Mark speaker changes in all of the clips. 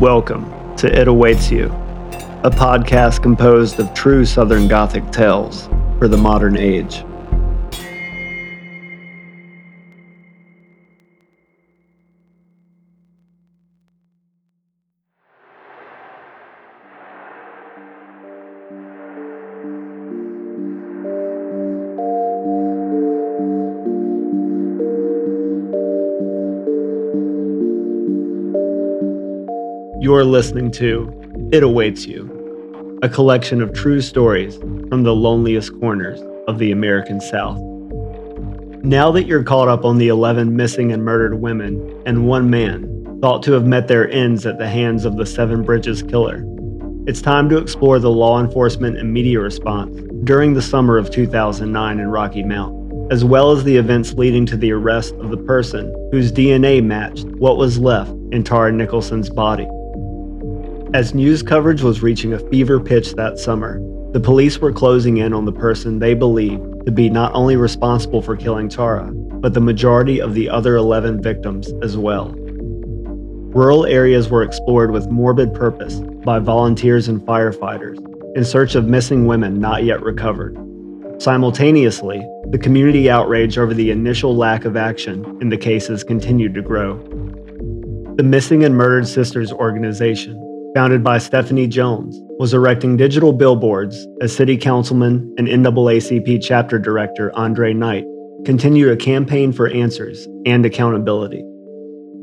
Speaker 1: Welcome to It Awaits You, a podcast composed of true Southern Gothic tales for the modern age. You're listening to It Awaits You, a collection of true stories from the loneliest corners of the American South. Now that you're caught up on the 11 missing and murdered women and one man thought to have met their ends at the hands of the Seven Bridges killer, it's time to explore the law enforcement and media response during the summer of 2009 in Rocky Mount, as well as the events leading to the arrest of the person whose DNA matched what was left in Tara Nicholson's body. As news coverage was reaching a fever pitch that summer, the police were closing in on the person they believed to be not only responsible for killing Tara, but the majority of the other 11 victims as well. Rural areas were explored with morbid purpose by volunteers and firefighters in search of missing women not yet recovered. Simultaneously, the community outrage over the initial lack of action in the cases continued to grow. The Missing and Murdered Sisters organization founded by Stephanie Jones, was erecting digital billboards as City Councilman and NAACP Chapter Director Andre Knight continued a campaign for answers and accountability.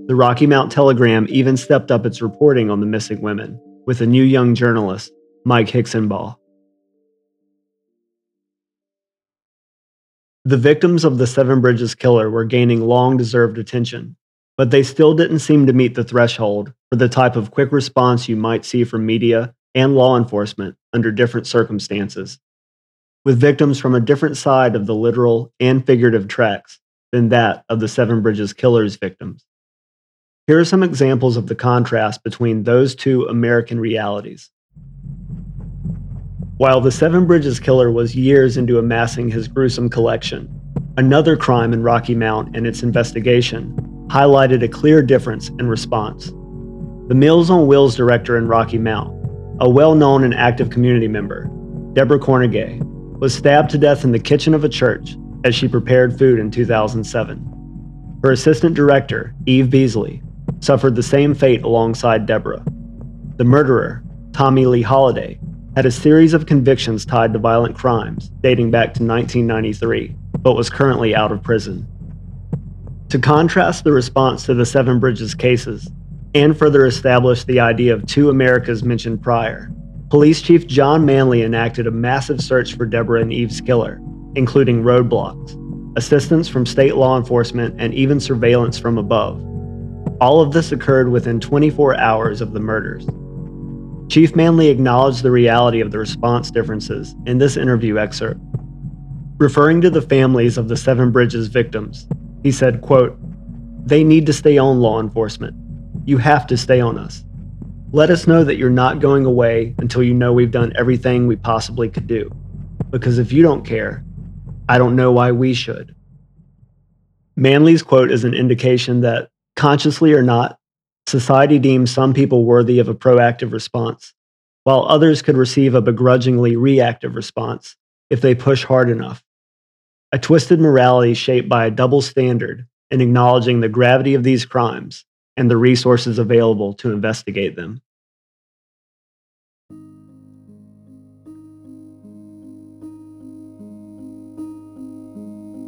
Speaker 1: The Rocky Mount Telegram even stepped up its reporting on the missing women with a new young journalist, Mike Hixenbaugh. The victims of the Seven Bridges killer were gaining long deserved attention but they still didn't seem to meet the threshold for the type of quick response you might see from media and law enforcement under different circumstances, with victims from a different side of the literal and figurative tracks than that of the Seven Bridges Killer's victims. Here are some examples of the contrast between those two American realities. While the Seven Bridges Killer was years into amassing his gruesome collection, another crime in Rocky Mount and its investigation highlighted a clear difference in response. The Meals on Wheels director in Rocky Mount, a well known and active community member, Deborah Cornegay, was stabbed to death in the kitchen of a church as she prepared food in 2007. Her assistant director, Eve Beasley, suffered the same fate alongside Deborah. The murderer, Tommy Lee Holiday, had a series of convictions tied to violent crimes dating back to 1993, but was currently out of prison. To contrast the response to the Seven Bridges cases, and further established the idea of two Americas mentioned prior, Police Chief John Manley enacted a massive search for Deborah and Eve's killer, including roadblocks, assistance from state law enforcement, and even surveillance from above. All of this occurred within 24 hours of the murders. Chief Manley acknowledged the reality of the response differences in this interview excerpt. Referring to the families of the Seven Bridges victims, he said, quote, They need to stay on law enforcement. You have to stay on us. Let us know that you're not going away until you know we've done everything we possibly could do. Because if you don't care, I don't know why we should. Manley's quote is an indication that, consciously or not, society deems some people worthy of a proactive response, while others could receive a begrudgingly reactive response if they push hard enough a twisted morality shaped by a double standard in acknowledging the gravity of these crimes and the resources available to investigate them.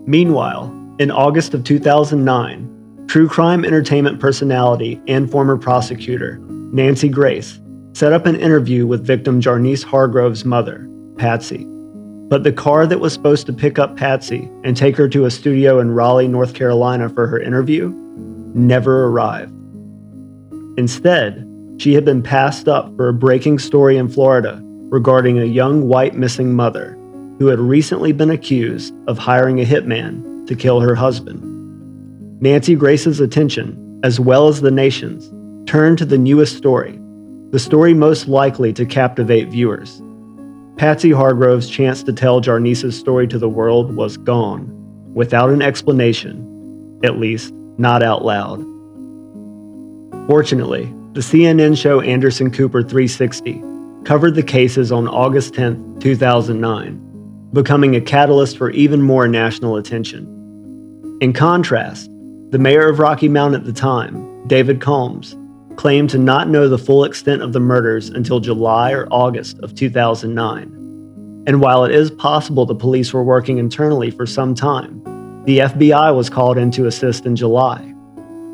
Speaker 1: Meanwhile, in August of 2009, true crime entertainment personality and former prosecutor Nancy Grace set up an interview with victim Jarniece Hargrove's mother, Patsy. But the car that was supposed to pick up Patsy and take her to a studio in Raleigh, North Carolina for her interview never arrived. Instead, she had been passed up for a breaking story in Florida regarding a young white missing mother who had recently been accused of hiring a hitman to kill her husband. Nancy Grace's attention, as well as the nation's, turned to the newest story, the story most likely to captivate viewers. Patsy Hargrove's chance to tell Jarniece's story to the world was gone, without an explanation, at least not out loud. Fortunately, The CNN show Anderson Cooper 360 covered the cases on August 10, 2009, becoming a catalyst for even more national attention. In contrast, the mayor of Rocky Mount at the time, David Combs, claimed to not know the full extent of the murders until July or August of 2009. And while it is possible the police were working internally for some time, the FBI was called in to assist in July.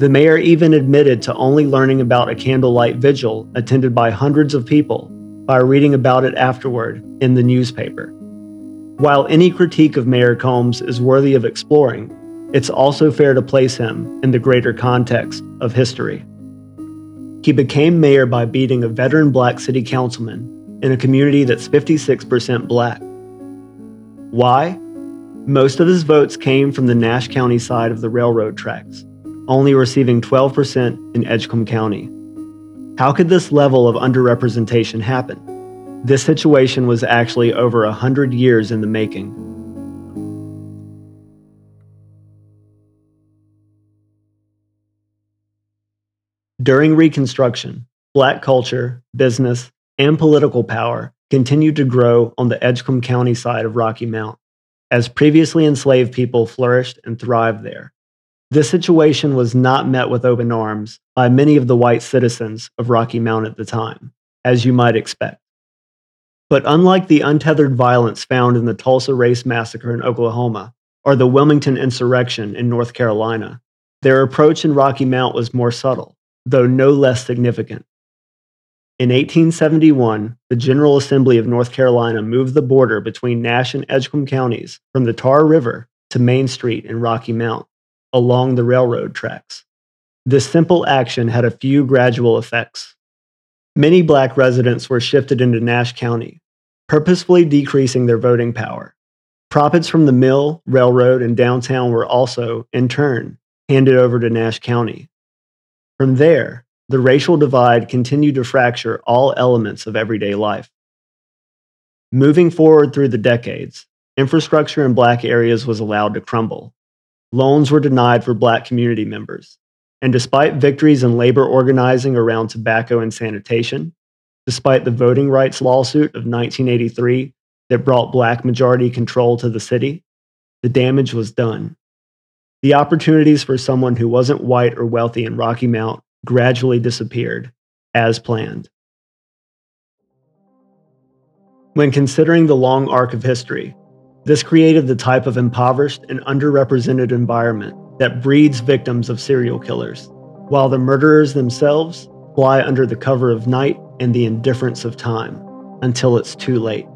Speaker 1: The mayor even admitted to only learning about a candlelight vigil attended by hundreds of people by reading about it afterward in the newspaper. While any critique of Mayor Combs is worthy of exploring, it's also fair to place him in the greater context of history. He became mayor by beating a veteran black city councilman in a community that's 56% black. Why? Most of his votes came from the Nash County side of the railroad tracks, only receiving 12% in Edgecombe County. How could this level of underrepresentation happen? This situation was actually over a hundred years in the making. During Reconstruction, Black culture, business, and political power continued to grow on the Edgecombe County side of Rocky Mount, as previously enslaved people flourished and thrived there. This situation was not met with open arms by many of the white citizens of Rocky Mount at the time, as you might expect. But unlike the untethered violence found in the Tulsa Race Massacre in Oklahoma or the Wilmington Insurrection in North Carolina, their approach in Rocky Mount was more subtle, though no less significant. In 1871, the General Assembly of North Carolina moved the border between Nash and Edgecombe counties from the Tar River to Main Street in Rocky Mount along the railroad tracks. This simple action had a few gradual effects. Many black residents were shifted into Nash County, purposefully decreasing their voting power. Profits from the mill, railroad, and downtown were also, in turn, handed over to Nash County. From there, the racial divide continued to fracture all elements of everyday life. Moving forward through the decades, infrastructure in black areas was allowed to crumble, loans were denied for black community members. And despite victories in labor organizing around tobacco and sanitation, despite the voting rights lawsuit of 1983 that brought black majority control to the city, the damage was done. The opportunities for someone who wasn't white or wealthy in Rocky Mount gradually disappeared, as planned. When considering the long arc of history, this created the type of impoverished and underrepresented environment that breeds victims of serial killers, while the murderers themselves fly under the cover of night and the indifference of time until it's too late.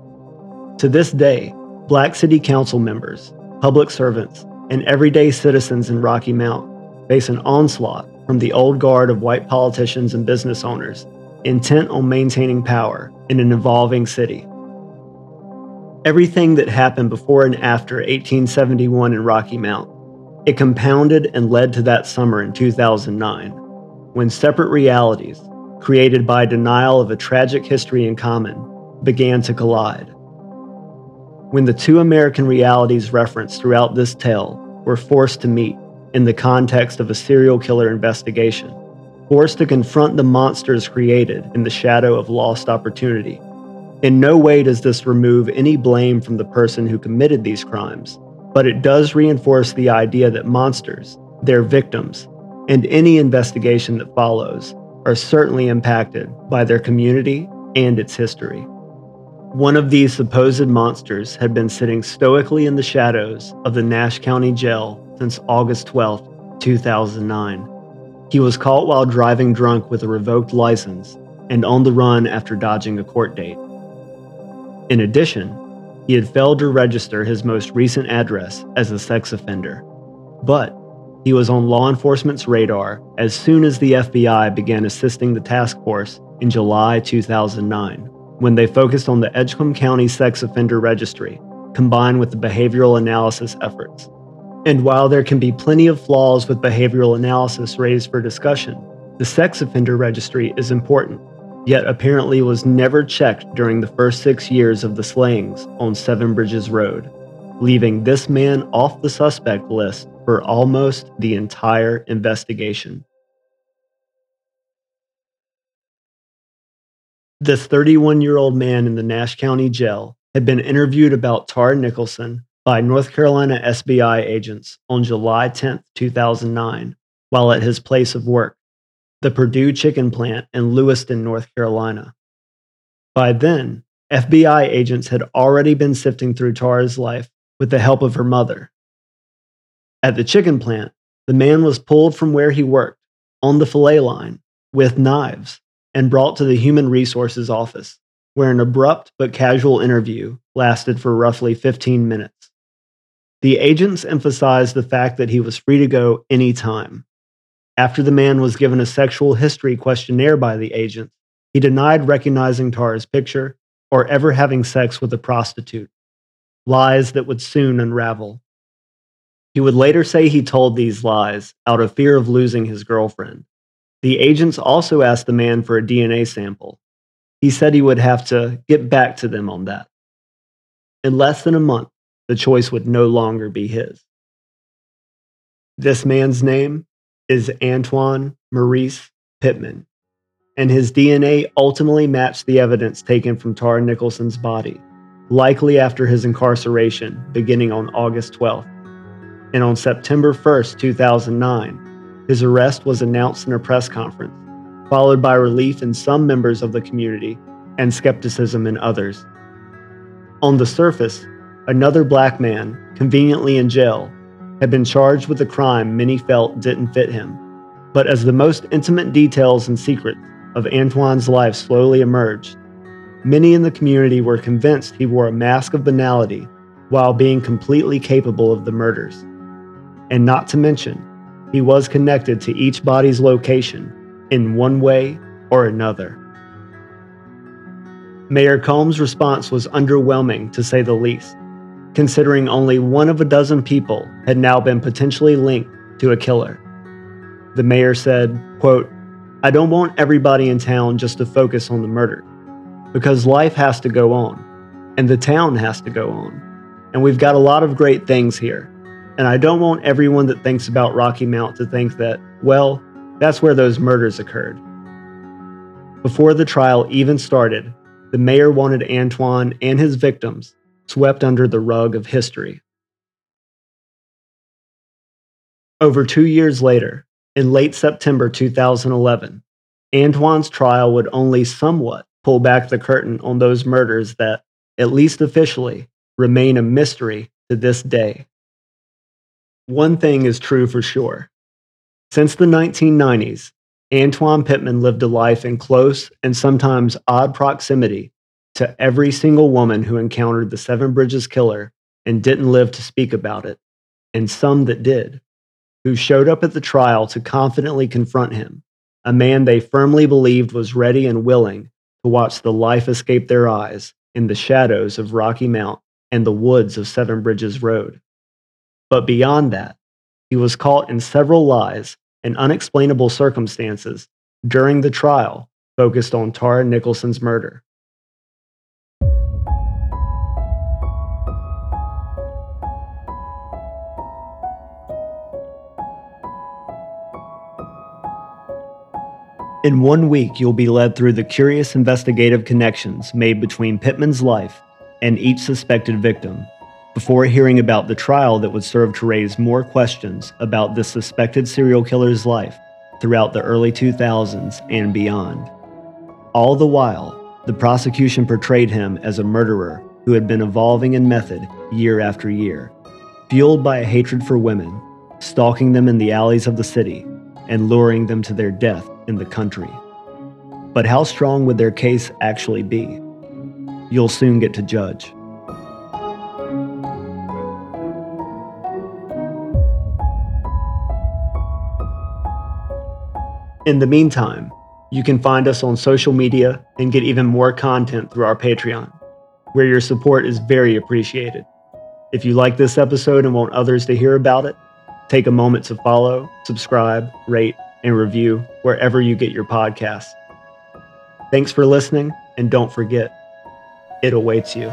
Speaker 1: To this day, Black City Council members, public servants, and everyday citizens in Rocky Mount face an onslaught from the old guard of white politicians and business owners intent on maintaining power in an evolving city everything that happened before and after 1871 in Rocky Mount. It compounded and led to that summer in 2009, when separate realities, created by denial of a tragic history in common, began to collide. When the two American realities referenced throughout this tale were forced to meet in the context of a serial killer investigation, forced to confront the monsters created in the shadow of lost opportunity in no way does this remove any blame from the person who committed these crimes, but it does reinforce the idea that monsters, their victims, and any investigation that follows are certainly impacted by their community and its history. One of these supposed monsters had been sitting stoically in the shadows of the Nash County Jail since August 12, 2009. He was caught while driving drunk with a revoked license and on the run after dodging a court date. In addition, he had failed to register his most recent address as a sex offender. But he was on law enforcement's radar as soon as the FBI began assisting the task force in July 2009, when they focused on the Edgecombe County Sex Offender Registry, combined with the behavioral analysis efforts. And while there can be plenty of flaws with behavioral analysis raised for discussion, the Sex Offender Registry is important yet apparently was never checked during the first six years of the slayings on Seven Bridges Road, leaving this man off the suspect list for almost the entire investigation. This 31 year old man in the Nash County Jail had been interviewed about Tara Nicholson by North Carolina SBI agents on July 10, 2009, while at his place of work, the Perdue Chicken Plant in Lewiston, North Carolina. By then, FBI agents had already been sifting through Tara's life with the help of her mother. At the chicken plant, the man was pulled from where he worked on the fillet line with knives and brought to the Human Resources office, where an abrupt but casual interview lasted for roughly 15 minutes. The agents emphasized the fact that he was free to go any time. After the man was given a sexual history questionnaire by the agents, he denied recognizing Tara's picture or ever having sex with a prostitute, lies that would soon unravel. He would later say he told these lies out of fear of losing his girlfriend, the agents also asked the man for a DNA sample. He said he would have to get back to them on that. In less than a month, the choice would no longer be his. This man's name is Antwan Maurice Pittman, and his DNA ultimately matched the evidence taken from Tara Nicholson's body, likely after his incarceration beginning on August 12th. And on September 1st, 2009, his arrest was announced in a press conference, followed by relief in some members of the community and skepticism in others. On the surface, another black man, conveniently in jail, had been charged with a crime many felt didn't fit him. But as the most intimate details and secrets of Antwan's life slowly emerged, many in the community were convinced he wore a mask of banality while being completely capable of the murders. And not to mention, he was connected to each body's location in one way or another. Mayor Combs' response was underwhelming to say the least, considering only one of a dozen people had now been potentially linked to a killer. The mayor said, quote, I don't want everybody in town just to focus on the murder, because life has to go on, and the town has to go on, and we've got a lot of great things here. And I don't want everyone that thinks about Rocky Mount to think that, well, that's where those murders occurred. Before the trial even started, the mayor wanted Antwan and his victims swept under the rug of history. Over two years later, in late September 2011, Antwan's trial would only somewhat pull back the curtain on those murders that, at least officially, remain a mystery to this day. One thing is true for sure. Since the 1990s, Antwan Pittman lived a life in close and sometimes odd proximity to every single woman who encountered the Seven Bridges killer and didn't live to speak about it, and some that did, who showed up at the trial to confidently confront him, a man they firmly believed was ready and willing to watch the life escape their eyes in the shadows of Rocky Mount and the woods of Seven Bridges Road. But beyond that, he was caught in several lies and unexplainable circumstances during the trial focused on Tara Nicholson's murder. In one week, you'll be led through the curious investigative connections made between Pittman's life and each suspected victim before hearing about the trial that would serve to raise more questions about this suspected serial killer's life throughout the early 2000s and beyond. All the while, the prosecution portrayed him as a murderer who had been evolving in method year after year, fueled by a hatred for women, stalking them in the alleys of the city, and luring them to their death in the country. But how strong would their case actually be? You'll soon get to judge. In the meantime, you can find us on social media and get even more content through our Patreon, where your support is very appreciated. If you like this episode and want others to hear about it, take a moment to follow, subscribe, rate, and review wherever you get your podcasts. Thanks for listening, and don't forget, it awaits you.